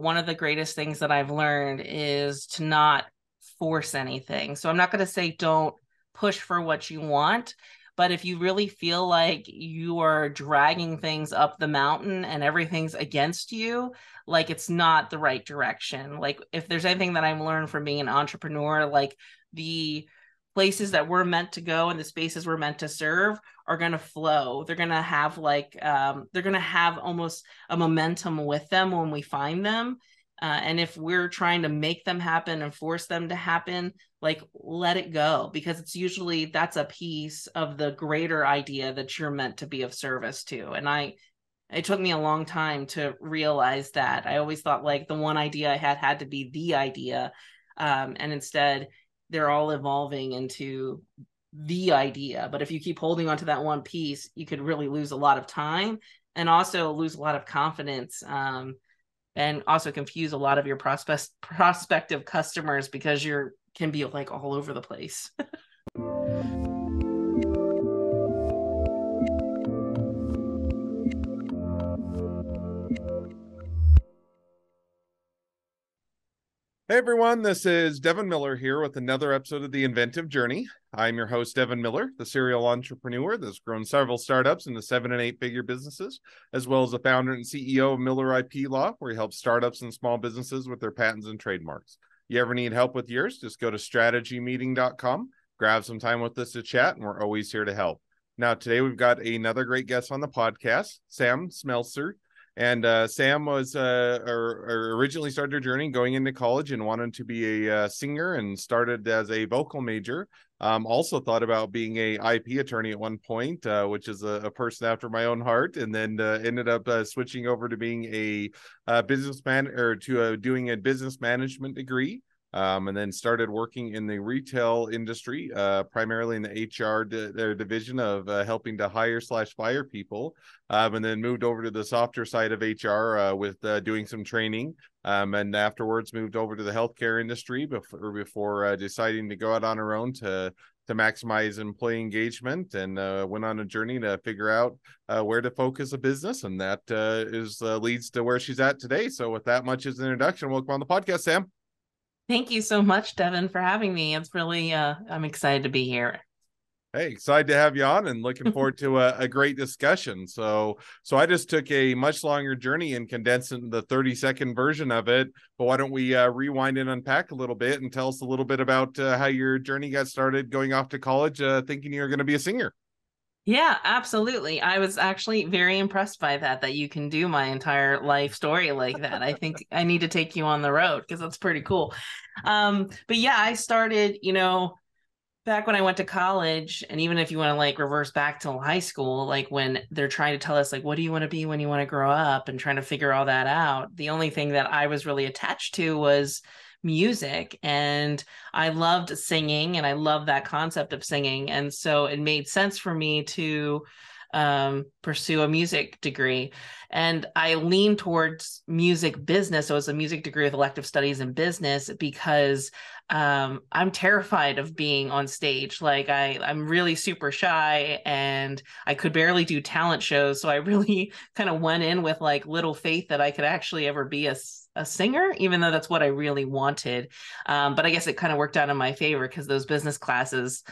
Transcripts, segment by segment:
one of the greatest things that I've learned is to not force anything. So I'm not going to say don't push for what you want, but if you really feel like you are dragging things up the mountain and everything's against you, like it's not the right direction. Like if there's anything that I've learned from being an entrepreneur, like the places that we're meant to go and the spaces we're meant to serve are going to flow. They're going to have like um, they're going to have almost a momentum with them when we find them. Uh, and if we're trying to make them happen and force them to happen like let it go because it's usually that's a piece of the greater idea that you're meant to be of service to. And i it took me a long time to realize that. I always thought like the one idea i had had to be the idea um, and instead they're all evolving into the idea. But if you keep holding on to that one piece, you could really lose a lot of time and also lose a lot of confidence. Um, and also confuse a lot of your prospect prospective customers because you're can be like all over the place. Hey everyone, this is Devin Miller here with another episode of The Inventive Journey. I'm your host, Devin Miller, the serial entrepreneur that's grown several startups into seven and eight figure businesses, as well as the founder and CEO of Miller IP Law, where he helps startups and small businesses with their patents and trademarks. You ever need help with yours? Just go to strategymeeting.com, grab some time with us to chat, and we're always here to help. Now, today we've got another great guest on the podcast, Samm Smeltzer. And uh, Samm was uh, or, or originally started her journey going into college and wanted to be a uh, singer and started as a vocal major. Um, also thought about being a IP attorney at one point, uh, which is a, a, person after my own heart, and then uh, ended up uh, switching over to being a, businessman or to doing a business management degree um, and then started working in the retail industry, uh, primarily in the HR di- division of uh, helping to hire slash fire people, um, and then moved over to the softer side of HR uh, with uh, doing some training, um, and afterwards moved over to the healthcare industry before before uh, deciding to go out on her own to to maximize employee engagement and uh, went on a journey to figure out uh, where to focus a business and that uh, is uh, leads to where she's at today. So with that much as an introduction welcome on the podcast sam Thank you so much, Devin, for having me. It's really, uh, I'm excited to be here. Hey, excited to have you on and looking forward to a, a, great discussion. So, so I just took a much longer journey and condensed into the 30 second version of it. But why don't we uh, rewind and unpack a little bit and tell us a little bit about uh, how your journey got started going off to college, uh, thinking you're going to be a singer? Yeah, absolutely. I was actually very impressed by that, that you can do my entire life story like that. I think I need to take you on the road because that's pretty cool. Um, but yeah, I started, you know, back when I went to college, and even if you want to like reverse back to high school, like when they're trying to tell us, like, what do you want to be when you want to grow up and trying to figure all that out, the only thing that I was really attached to was music and I loved singing and I love that concept of singing and so it made sense for me to um, pursue a music degree. And I leaned towards music business so it was a music degree with elective studies in business because um, I'm terrified of being on stage. Like I I'm really super shy and I could barely do talent shows so I really kind of went in with like little faith that I could actually ever be a a singer, even though that's what I really wanted. Um, but I guess it kind of worked out in my favor because those business classes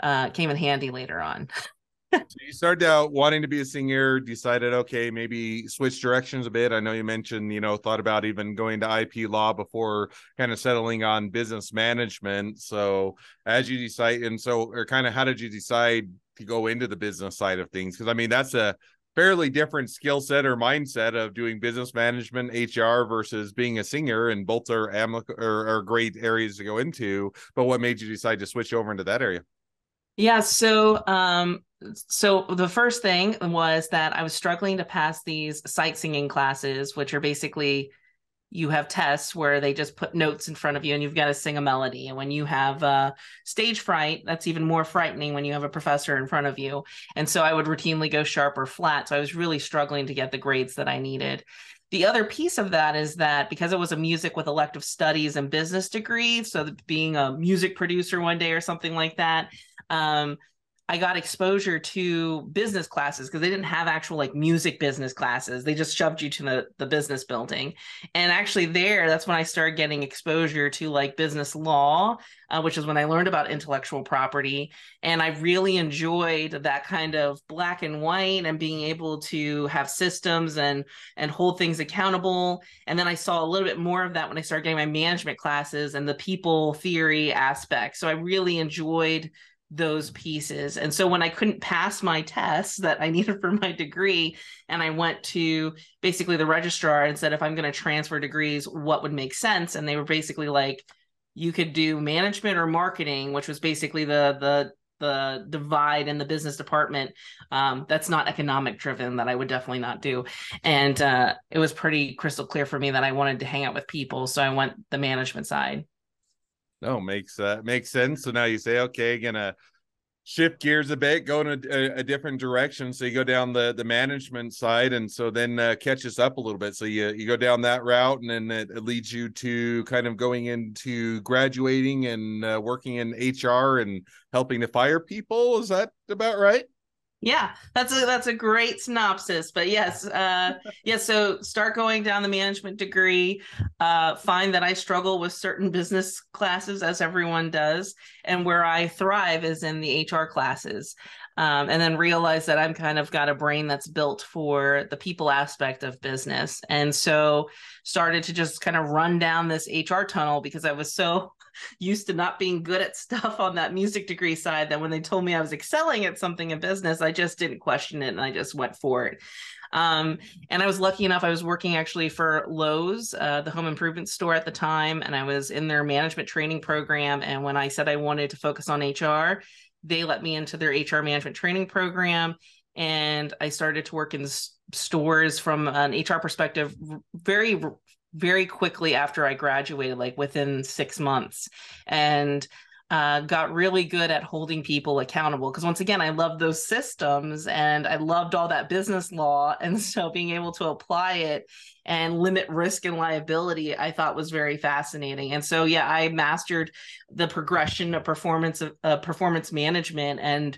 uh, came in handy later on. so you started out wanting to be a singer, decided, okay, maybe switch directions a bit. I know you mentioned, you know, thought about even going to IP law before kind of settling on business management. So as you decide, and so, or kind of how did you decide to go into the business side of things? Because I mean, that's a fairly different skill set or mindset of doing business management hr versus being a singer and both are, amic- are, are great areas to go into. But what made you decide to switch over into that area? Yeah so um so the first thing was that i was struggling to pass these sight singing classes which are basically you have tests where they just put notes in front of you and you've got to sing a melody. And when you have uh, stage fright, that's even more frightening when you have a professor in front of you. And so I would routinely go sharp or flat. So I was really struggling to get the grades that I needed. The other piece of that is that because it was a music with elective studies and business degree, so being a music producer one day or something like that, um, I got exposure to business classes because they didn't have actual like music business classes. They just shoved you to the, the business building. And actually, there, that's when I started getting exposure to like business law, uh, which is when I learned about intellectual property. And I really enjoyed that kind of black and white and being able to have systems and and hold things accountable. And then I saw a little bit more of that when I started getting my management classes and the people theory aspect. So I really enjoyed those pieces. And so when I couldn't pass my tests that I needed for my degree, and I went to basically the registrar and said, if I'm going to transfer degrees, what would make sense? And they were basically like, you could do management or marketing, which was basically the the the divide in the business department um, that's not economic driven that i would definitely not do and uh, it was pretty crystal clear for me that i wanted to hang out with people so i went the management side no, makes uh, makes sense. So now you say, okay, gonna shift gears a bit, go in a, a, different direction. So you go down the the management side, and so then uh, catch us up a little bit. So you you go down that route, and then it, it leads you to kind of going into graduating and uh, working in HR and helping to fire people. Is that about right? Yeah, that's a that's a great synopsis. But yes, uh yeah, so start going down the management degree, uh find that I struggle with certain business classes as everyone does, and where I thrive is in the HR classes. Um, and then realize that I'm kind of got a brain that's built for the people aspect of business. And so started to just kind of run down this HR tunnel because I was so used to not being good at stuff on that music degree side that when they told me I was excelling at something in business, I just didn't question it and I just went for it. Um, and I was lucky enough, I was working actually for Lowe's, uh, the home improvement store at the time, and I was in their management training program. And when I said I wanted to focus on HR, they let me into their HR management training program. And I started to work in stores from an HR perspective very very quickly after I graduated, like within six months, and uh, got really good at holding people accountable. Because once again, I love those systems and I loved all that business law. And so being able to apply it and limit risk and liability, I thought was very fascinating. And so, yeah, I mastered the progression of performance of uh, performance management and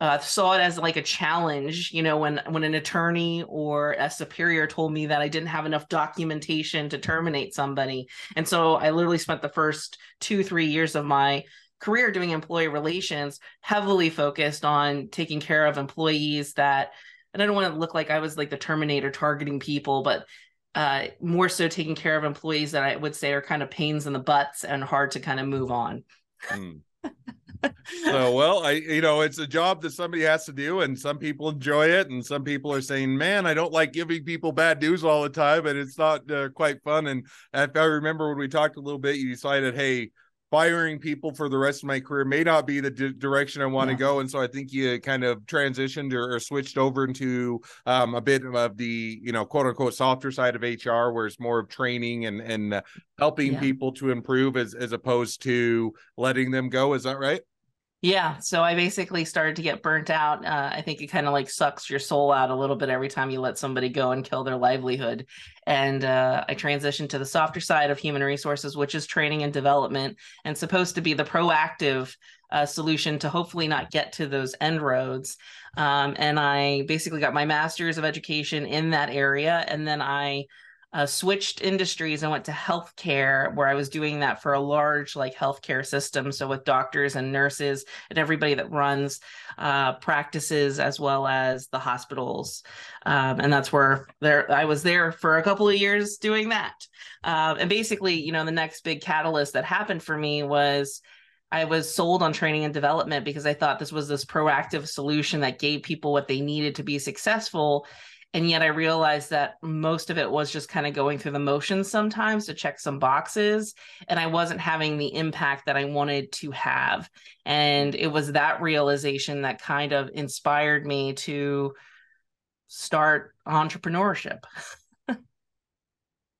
uh, saw it as like a challenge you know when when an attorney or a superior told me that i didn't have enough documentation to terminate somebody. And so i literally spent the first two three years of my career doing employee relations heavily focused on taking care of employees that and i don't want to look like i was like the terminator targeting people but uh, more so taking care of employees that i would say are kind of pains in the butts and hard to kind of move on. Mm so well i you know it's a job that somebody has to do and some people enjoy it and some people are saying man i don't like giving people bad news all the time and it's not uh, quite fun. And if i remember when we talked a little bit you decided hey firing people for the rest of my career may not be the d- direction I want to yeah. go. And so I think you kind of transitioned or, or switched over into um, a bit of the, you know, quote unquote softer side of HR, where it's more of training and, and uh, helping yeah. people to improve as, as opposed to letting them go. Is that right? Yeah, so I basically started to get burnt out. Uh, I think it kind of like sucks your soul out a little bit every time you let somebody go and kill their livelihood. And uh, I transitioned to the softer side of human resources, which is training and development, and supposed to be the proactive uh, solution to hopefully not get to those end roads. Um, and I basically got my master's of education in that area, and then I uh, switched industries and went to healthcare, where I was doing that for a large like healthcare system. So with doctors and nurses and everybody that runs uh, practices as well as the hospitals, um, and that's where there I was there for a couple of years doing that. Uh, and basically, you know, the next big catalyst that happened for me was. I was sold on training and development because I thought this was this proactive solution that gave people what they needed to be successful and yet i realized that most of it was just kind of going through the motions sometimes to check some boxes and i wasn't having the impact that i wanted to have. And it was that realization that kind of inspired me to start entrepreneurship.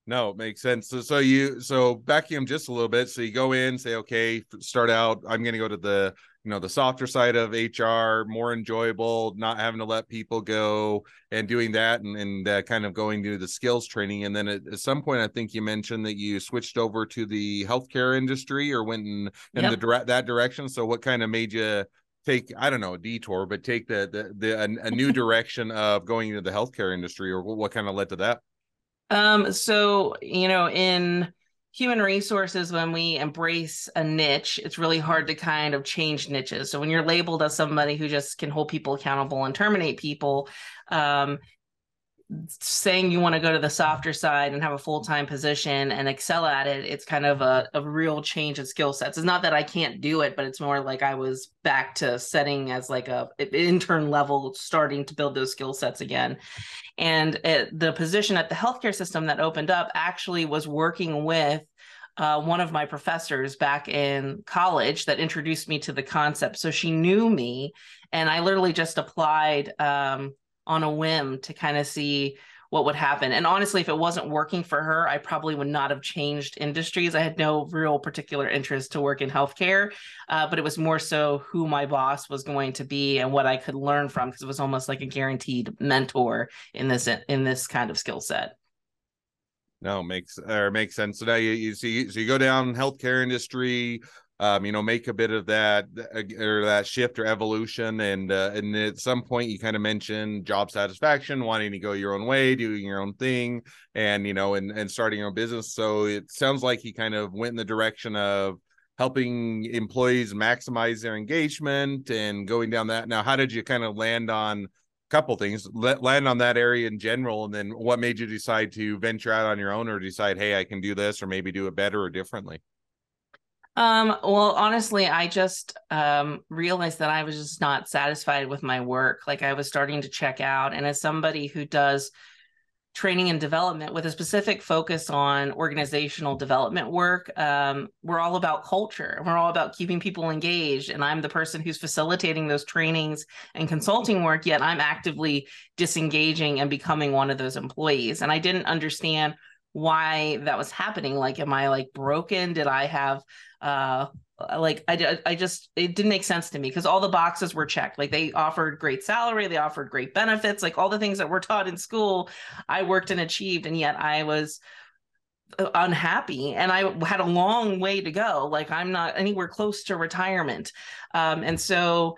No it makes sense. So, so you so backing them just a little bit. So you go in say okay start out i'm going to go to the you know the softer side of hr more enjoyable not having to let people go and doing that and, and uh, kind of going to the skills training and then at, at, some point i think you mentioned that you switched over to the healthcare industry or went in, in yep. the dire- that direction so what kind of made you take I don't know a detour, but take the the, the a, a new direction of going into the healthcare industry, or what, what kind of led to that? Um, so you know, in human resources, when we embrace a niche, it's really hard to kind of change niches. So when you're labeled as somebody who just can hold people accountable and terminate people, um, saying you want to go to the softer side and have a full-time position and excel at it it's kind of a, a real change in skill sets it's not that i can't do it but it's more like i was back to setting as like a intern level starting to build those skill sets again and it, the position at the healthcare system that opened up actually was working with uh, one of my professors back in college that introduced me to the concept. So she knew me, and I literally just applied um, on a whim to kind of see what would happen. And honestly, if it wasn't working for her, I probably would not have changed industries. I had no real particular interest to work in healthcare, uh, but it was more so who my boss was going to be and what I could learn from because it was almost like a guaranteed mentor in this in this kind of skill set. No, makes or makes sense. So now you, you see, so you go down healthcare industry, um, you know, make a bit of that uh, or that shift or evolution. And uh, and at some point, you kind of mentioned job satisfaction, wanting to go your own way, doing your own thing, and you know, and and starting your own business. So it sounds like he kind of went in the direction of helping employees maximize their engagement and going down that. Now, how did you kind of land on? a couple things let land on that area in general and then what made you decide to venture out on your own or decide hey i can do this or maybe do it better or differently um, well, honestly, I just um, realized that I was just not satisfied with my work. Like I was starting to check out. And as somebody who does training and development with a specific focus on organizational development work, um, we're all about culture. We're all about keeping people engaged. And I'm the person who's facilitating those trainings and consulting work, yet I'm actively disengaging and becoming one of those employees. And I didn't understand why that was happening. Like am i like broken? Did i have uh like I, I just it didn't make sense to me because all the boxes were checked. Like they offered great salary they offered great benefits like all the things that were taught in school i worked and achieved and yet i was uh, unhappy and i had a long way to go. Like i'm not anywhere close to retirement. Um and so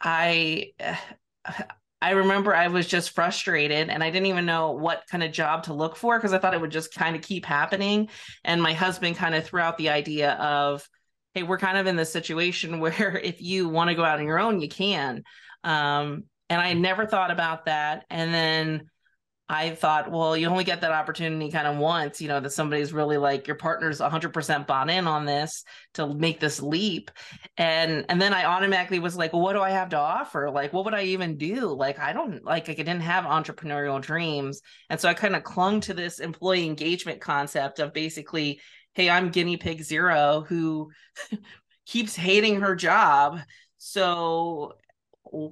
i I remember I was just frustrated and I didn't even know what kind of job to look for because I thought it would just kind of keep happening. And my husband kind of threw out the idea of, hey, we're kind of in this situation where if you want to go out on your own, you can. Um, and I never thought about that. And then I thought, well, you only get that opportunity kind of once, you know, that somebody's really like your partner's 100% bought in on this to make this leap. And and then I automatically was like, well, what do I have to offer? Like what would I even do? Like I don't like I didn't have entrepreneurial dreams. And so I kind of clung to this employee engagement concept of basically, hey, I'm guinea pig zero who keeps hating her job. So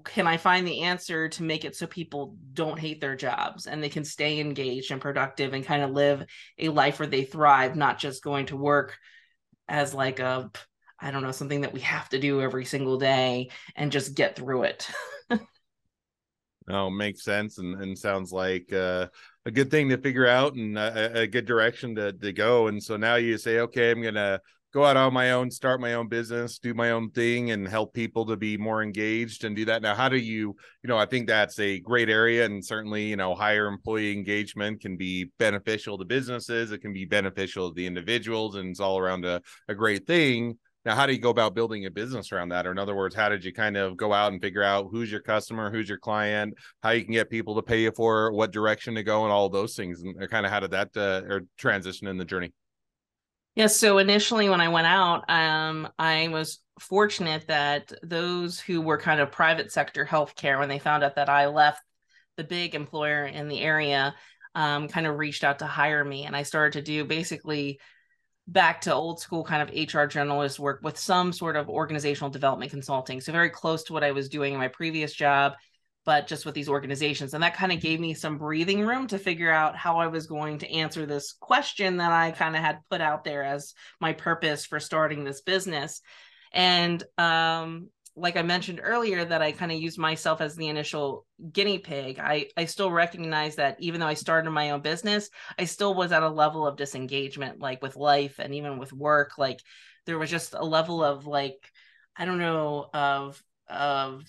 can I find the answer to make it so people don't hate their jobs and they can stay engaged and productive and kind of live a life where they thrive, not just going to work as like a, I don't know, something that we have to do every single day and just get through it. no, makes sense and, and sounds like uh, a good thing to figure out and a, a good direction to, to go. And so now you say, okay, I'm going to go out on my own, start my own business, do my own thing, and help people to be more engaged and do that. Now, how do you, you know, I think that's a great area, and certainly, you know, higher employee engagement can be beneficial to businesses. It can be beneficial to the individuals, and it's all around a, a great thing. Now, how do you go about building a business around that? Or in other words, how did you kind of go out and figure out who's your customer, who's your client, how you can get people to pay you for, what direction to go, and all those things, and kind of how did that uh, or transition in the journey? Yeah, so initially when I went out, um, I was fortunate that those who were kind of private sector healthcare, when they found out that I left the big employer in the area, um, kind of reached out to hire me. And I started to do basically back to old school kind of HR generalist work with some sort of organizational development consulting. So very close to what I was doing in my previous job but just with these organizations. And that kind of gave me some breathing room to figure out how I was going to answer this question that I kind of had put out there as my purpose for starting this business. And um, like I mentioned earlier, that I kind of used myself as the initial guinea pig. I, I still recognize that even though I started my own business, I still was at a level of disengagement, like with life and even with work. Like there was just a level of like, I don't know, of of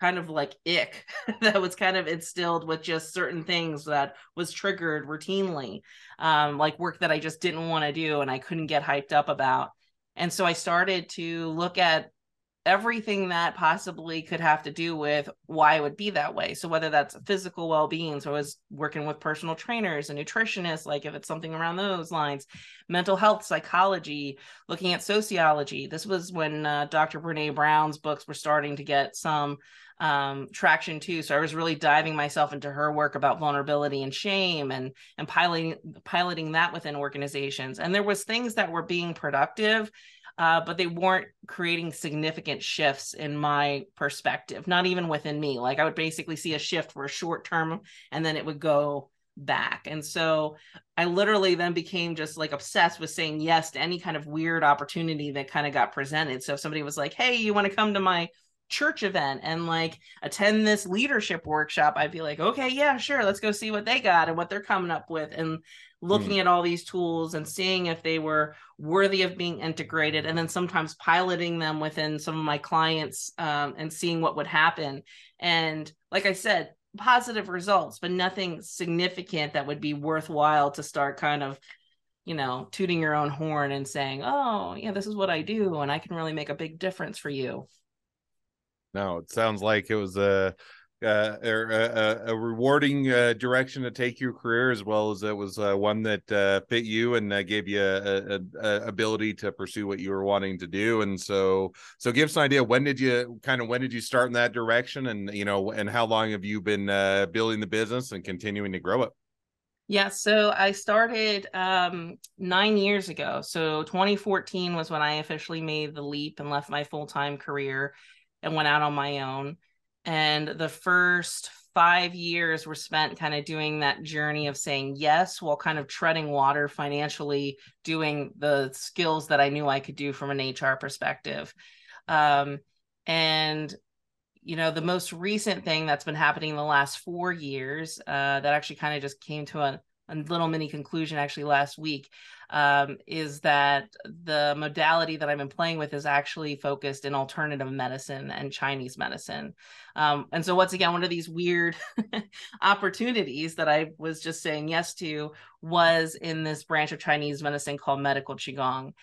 kind of like ick that was kind of instilled with just certain things that was triggered routinely um, like work that i just didn't want to do and i couldn't get hyped up about. And so i started to look at everything that possibly could have to do with why it would be that way. So whether that's physical well-being, so I was working with personal trainers and nutritionists, like if it's something around those lines, mental health, psychology, looking at sociology. This was when uh, Dr. Brene Brown's books were starting to get some um, traction too. So I was really diving myself into her work about vulnerability and shame and and piloting piloting that within organizations. And there was things that were being productive uh, but they weren't creating significant shifts in my perspective, not even within me. Like I would basically see a shift for a short term and then it would go back. And so I literally then became just like obsessed with saying yes to any kind of weird opportunity that kind of got presented. So if somebody was like, hey, you want to come to my church event and like attend this leadership workshop, I'd be like, okay, yeah, sure, let's go see what they got and what they're coming up with. And looking mm. at all these tools and seeing if they were worthy of being integrated and then sometimes piloting them within some of my clients um, and seeing what would happen. And like i said positive results but nothing significant that would be worthwhile to start kind of you know tooting your own horn and saying oh yeah this is what i do and i can really make a big difference for you. No it sounds like it was a uh, or a, a, rewarding uh, direction to take your career, as well as it was uh, one that uh, fit you and uh, gave you a, a, a, ability to pursue what you were wanting to do. And so, so give us an idea. When did you kind of when did you start in that direction, and you know, and how long have you been uh, building the business and continuing to grow it? Yeah, so I started um, nine years ago. So 2014 was when I officially made the leap and left my full time career and went out on my own and the first five years were spent kind of doing that journey of saying yes while kind of treading water financially doing the skills that i knew i could do from an hr perspective. Um, and you know the most recent thing that's been happening in the last four years uh, that actually kind of just came to a, a little mini conclusion actually last week um, is that the modality that I've been playing with is actually focused in alternative medicine and Chinese medicine. Um, and so, once again, one of these weird opportunities that I was just saying yes to was in this branch of Chinese medicine called medical Qigong.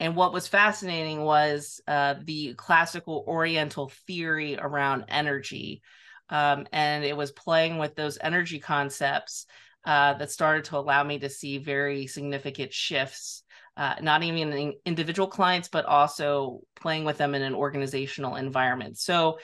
And what was fascinating was uh, the classical Oriental theory around energy. Um, and it was playing with those energy concepts uh, that started to allow me to see very significant shifts, uh, not even in individual clients, but also playing with them in an organizational environment. So,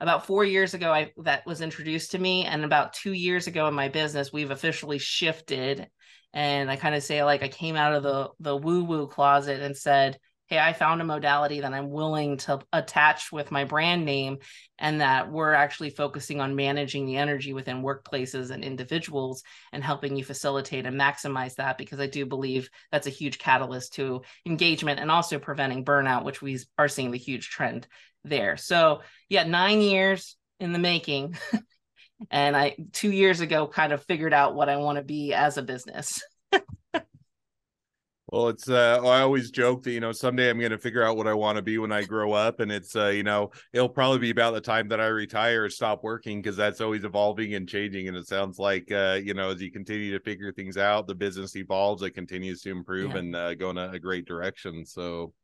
about four years ago, I, that was introduced to me, and about two years ago in my business, we've officially shifted. And I kind of say like I came out of the the woo woo closet and said, hey, I found a modality that I'm willing to attach with my brand name, and that we're actually focusing on managing the energy within workplaces and individuals and helping you facilitate and maximize that because I do believe that's a huge catalyst to engagement and also preventing burnout, which we are seeing the huge trend there. So, yeah, nine years in the making. and I, two years ago, kind of figured out what I want to be as a business. Well, it's uh I always joke that you know someday I'm going to figure out what I want to be when I grow up and it's uh you know it'll probably be about the time that I retire or stop working because that's always evolving and changing and it sounds like uh you know as you continue to figure things out the business evolves it continues to improve yeah. and uh, go in a, a, great direction. So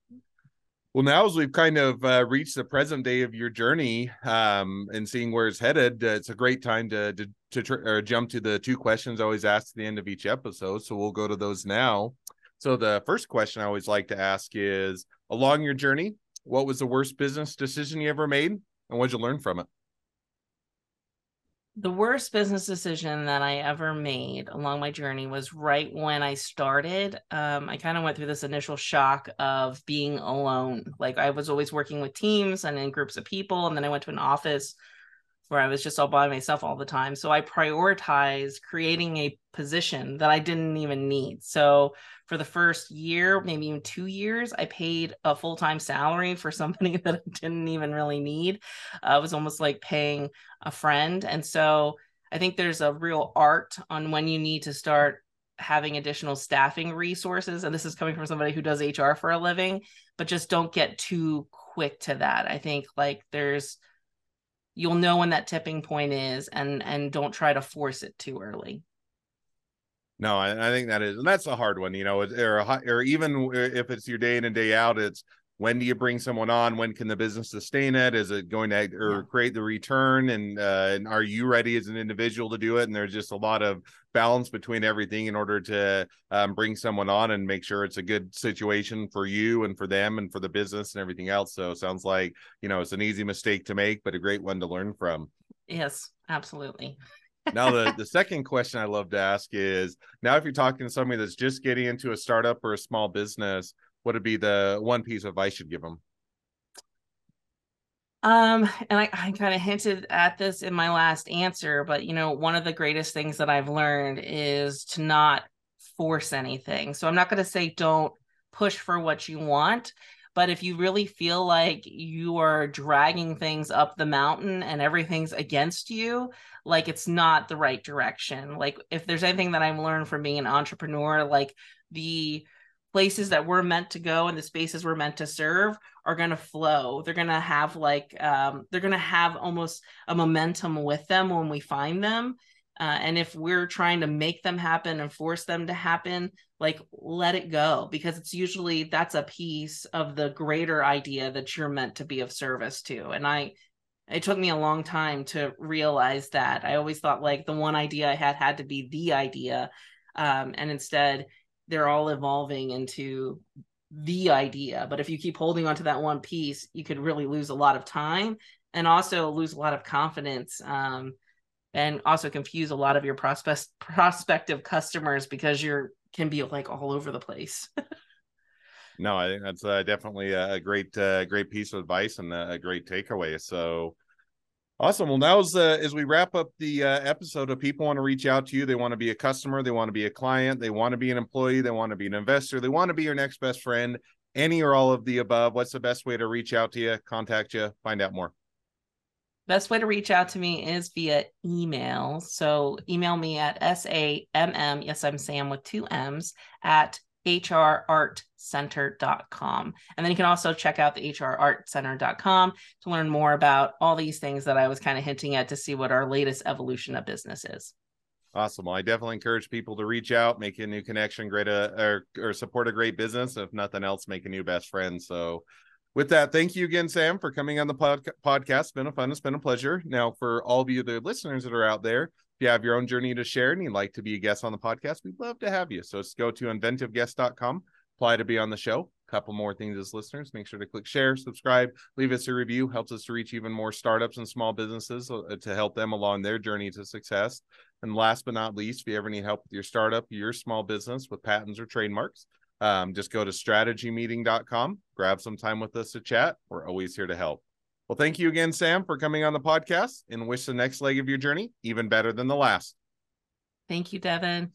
well now as we've kind of uh, reached the present day of your journey um and seeing where it's headed uh, it's a great time to to to tr- or jump to the two questions I always ask at the end of each episode so we'll go to those now. So the first question I always like to ask is along your journey, what was the worst business decision you ever made and what'd you learn from it? The worst business decision that I ever made along my journey was right when I started. Um, I kind of went through this initial shock of being alone. Like I was always working with teams and in groups of people, and then I went to an office where I was just all by myself all the time. So I prioritized creating a position that I didn't even need. So for the first year, maybe even two years, I paid a full time salary for somebody that I didn't even really need. Uh, it was almost like paying a friend. And so I think there's a real art on when you need to start having additional staffing resources. And this is coming from somebody who does HR for a living, but just don't get too quick to that. I think like there's you'll know when that tipping point is and and don't try to force it too early. No, I, I think that is, and that's a hard one, you know, or, or even if it's your day in and day out, it's when do you bring someone on? When can the business sustain it? Is it going to or create the return? And uh, and are you ready as an individual to do it? And there's just a lot of balance between everything in order to um, bring someone on and make sure it's a good situation for you and for them and for the business and everything else. So it sounds like you know it's an easy mistake to make but a great one to learn from. Yes absolutely. Now the the second question i love to ask is now if you're talking to somebody that's just getting into a startup or a small business what would be the one piece of advice you'd give them? Um, and I, I kind of hinted at this in my last answer, but you know, one of the greatest things that I've learned is to not force anything. So I'm not going to say don't push for what you want, but if you really feel like you are dragging things up the mountain and everything's against you, like it's not the right direction. Like if there's anything that I've learned from being an entrepreneur, like the places that we're meant to go and the spaces we're meant to serve are going to flow. They're going to have like um, they're going to have almost a momentum with them when we find them. Uh, and if we're trying to make them happen and force them to happen like let it go because it's usually that's a piece of the greater idea that you're meant to be of service to. And i it took me a long time to realize that. I always thought like the one idea i had had to be the idea um, and instead they're all evolving into the idea. But if you keep holding on to that one piece, you could really lose a lot of time and also lose a lot of confidence. Um, and also confuse a lot of your prospect prospective customers because you're can be like all over the place. no, I think that's uh, definitely a great, uh, great piece of advice and a great takeaway. So, Awesome. Well, now as uh, as we wrap up the uh, episode, if people want to reach out to you, they want to be a customer, they want to be a client, they want to be an employee, they want to be an investor, they want to be your next best friend, any or all of the above. What's the best way to reach out to you, contact you, find out more? Best way to reach out to me is via email. So email me at S-A-M-M, yes, I'm Sam with two M's, at hrartcenter.com. And then you can also check out the hrartcenter.com to learn more about all these things that I was kind of hinting at to see what our latest evolution of business is. Awesome. Well, I definitely encourage people to reach out, make a new connection, great uh, or, or support a great business. If nothing else, make a new best friend. So with that, thank you again, Samm, for coming on the pod- podcast. It's been a fun, it's been a pleasure. Now, for all of you, the listeners that are out there, if you have your own journey to share and you'd like to be a guest on the podcast, we'd love to have you. So just go to inventiveguest.com, apply to be on the show. A couple more things as listeners. Make sure to click share, subscribe, leave us a review. Helps us to reach even more startups and small businesses uh, to help them along their journey to success. And last but not least, if you ever need help with your startup, your small business with patents or trademarks, um, just go to strategymeeting.com, grab some time with us to chat. We're always here to help. Well, thank you again, Samm, for coming on the podcast and wish the next leg of your journey even better than the last. Thank you, Devin.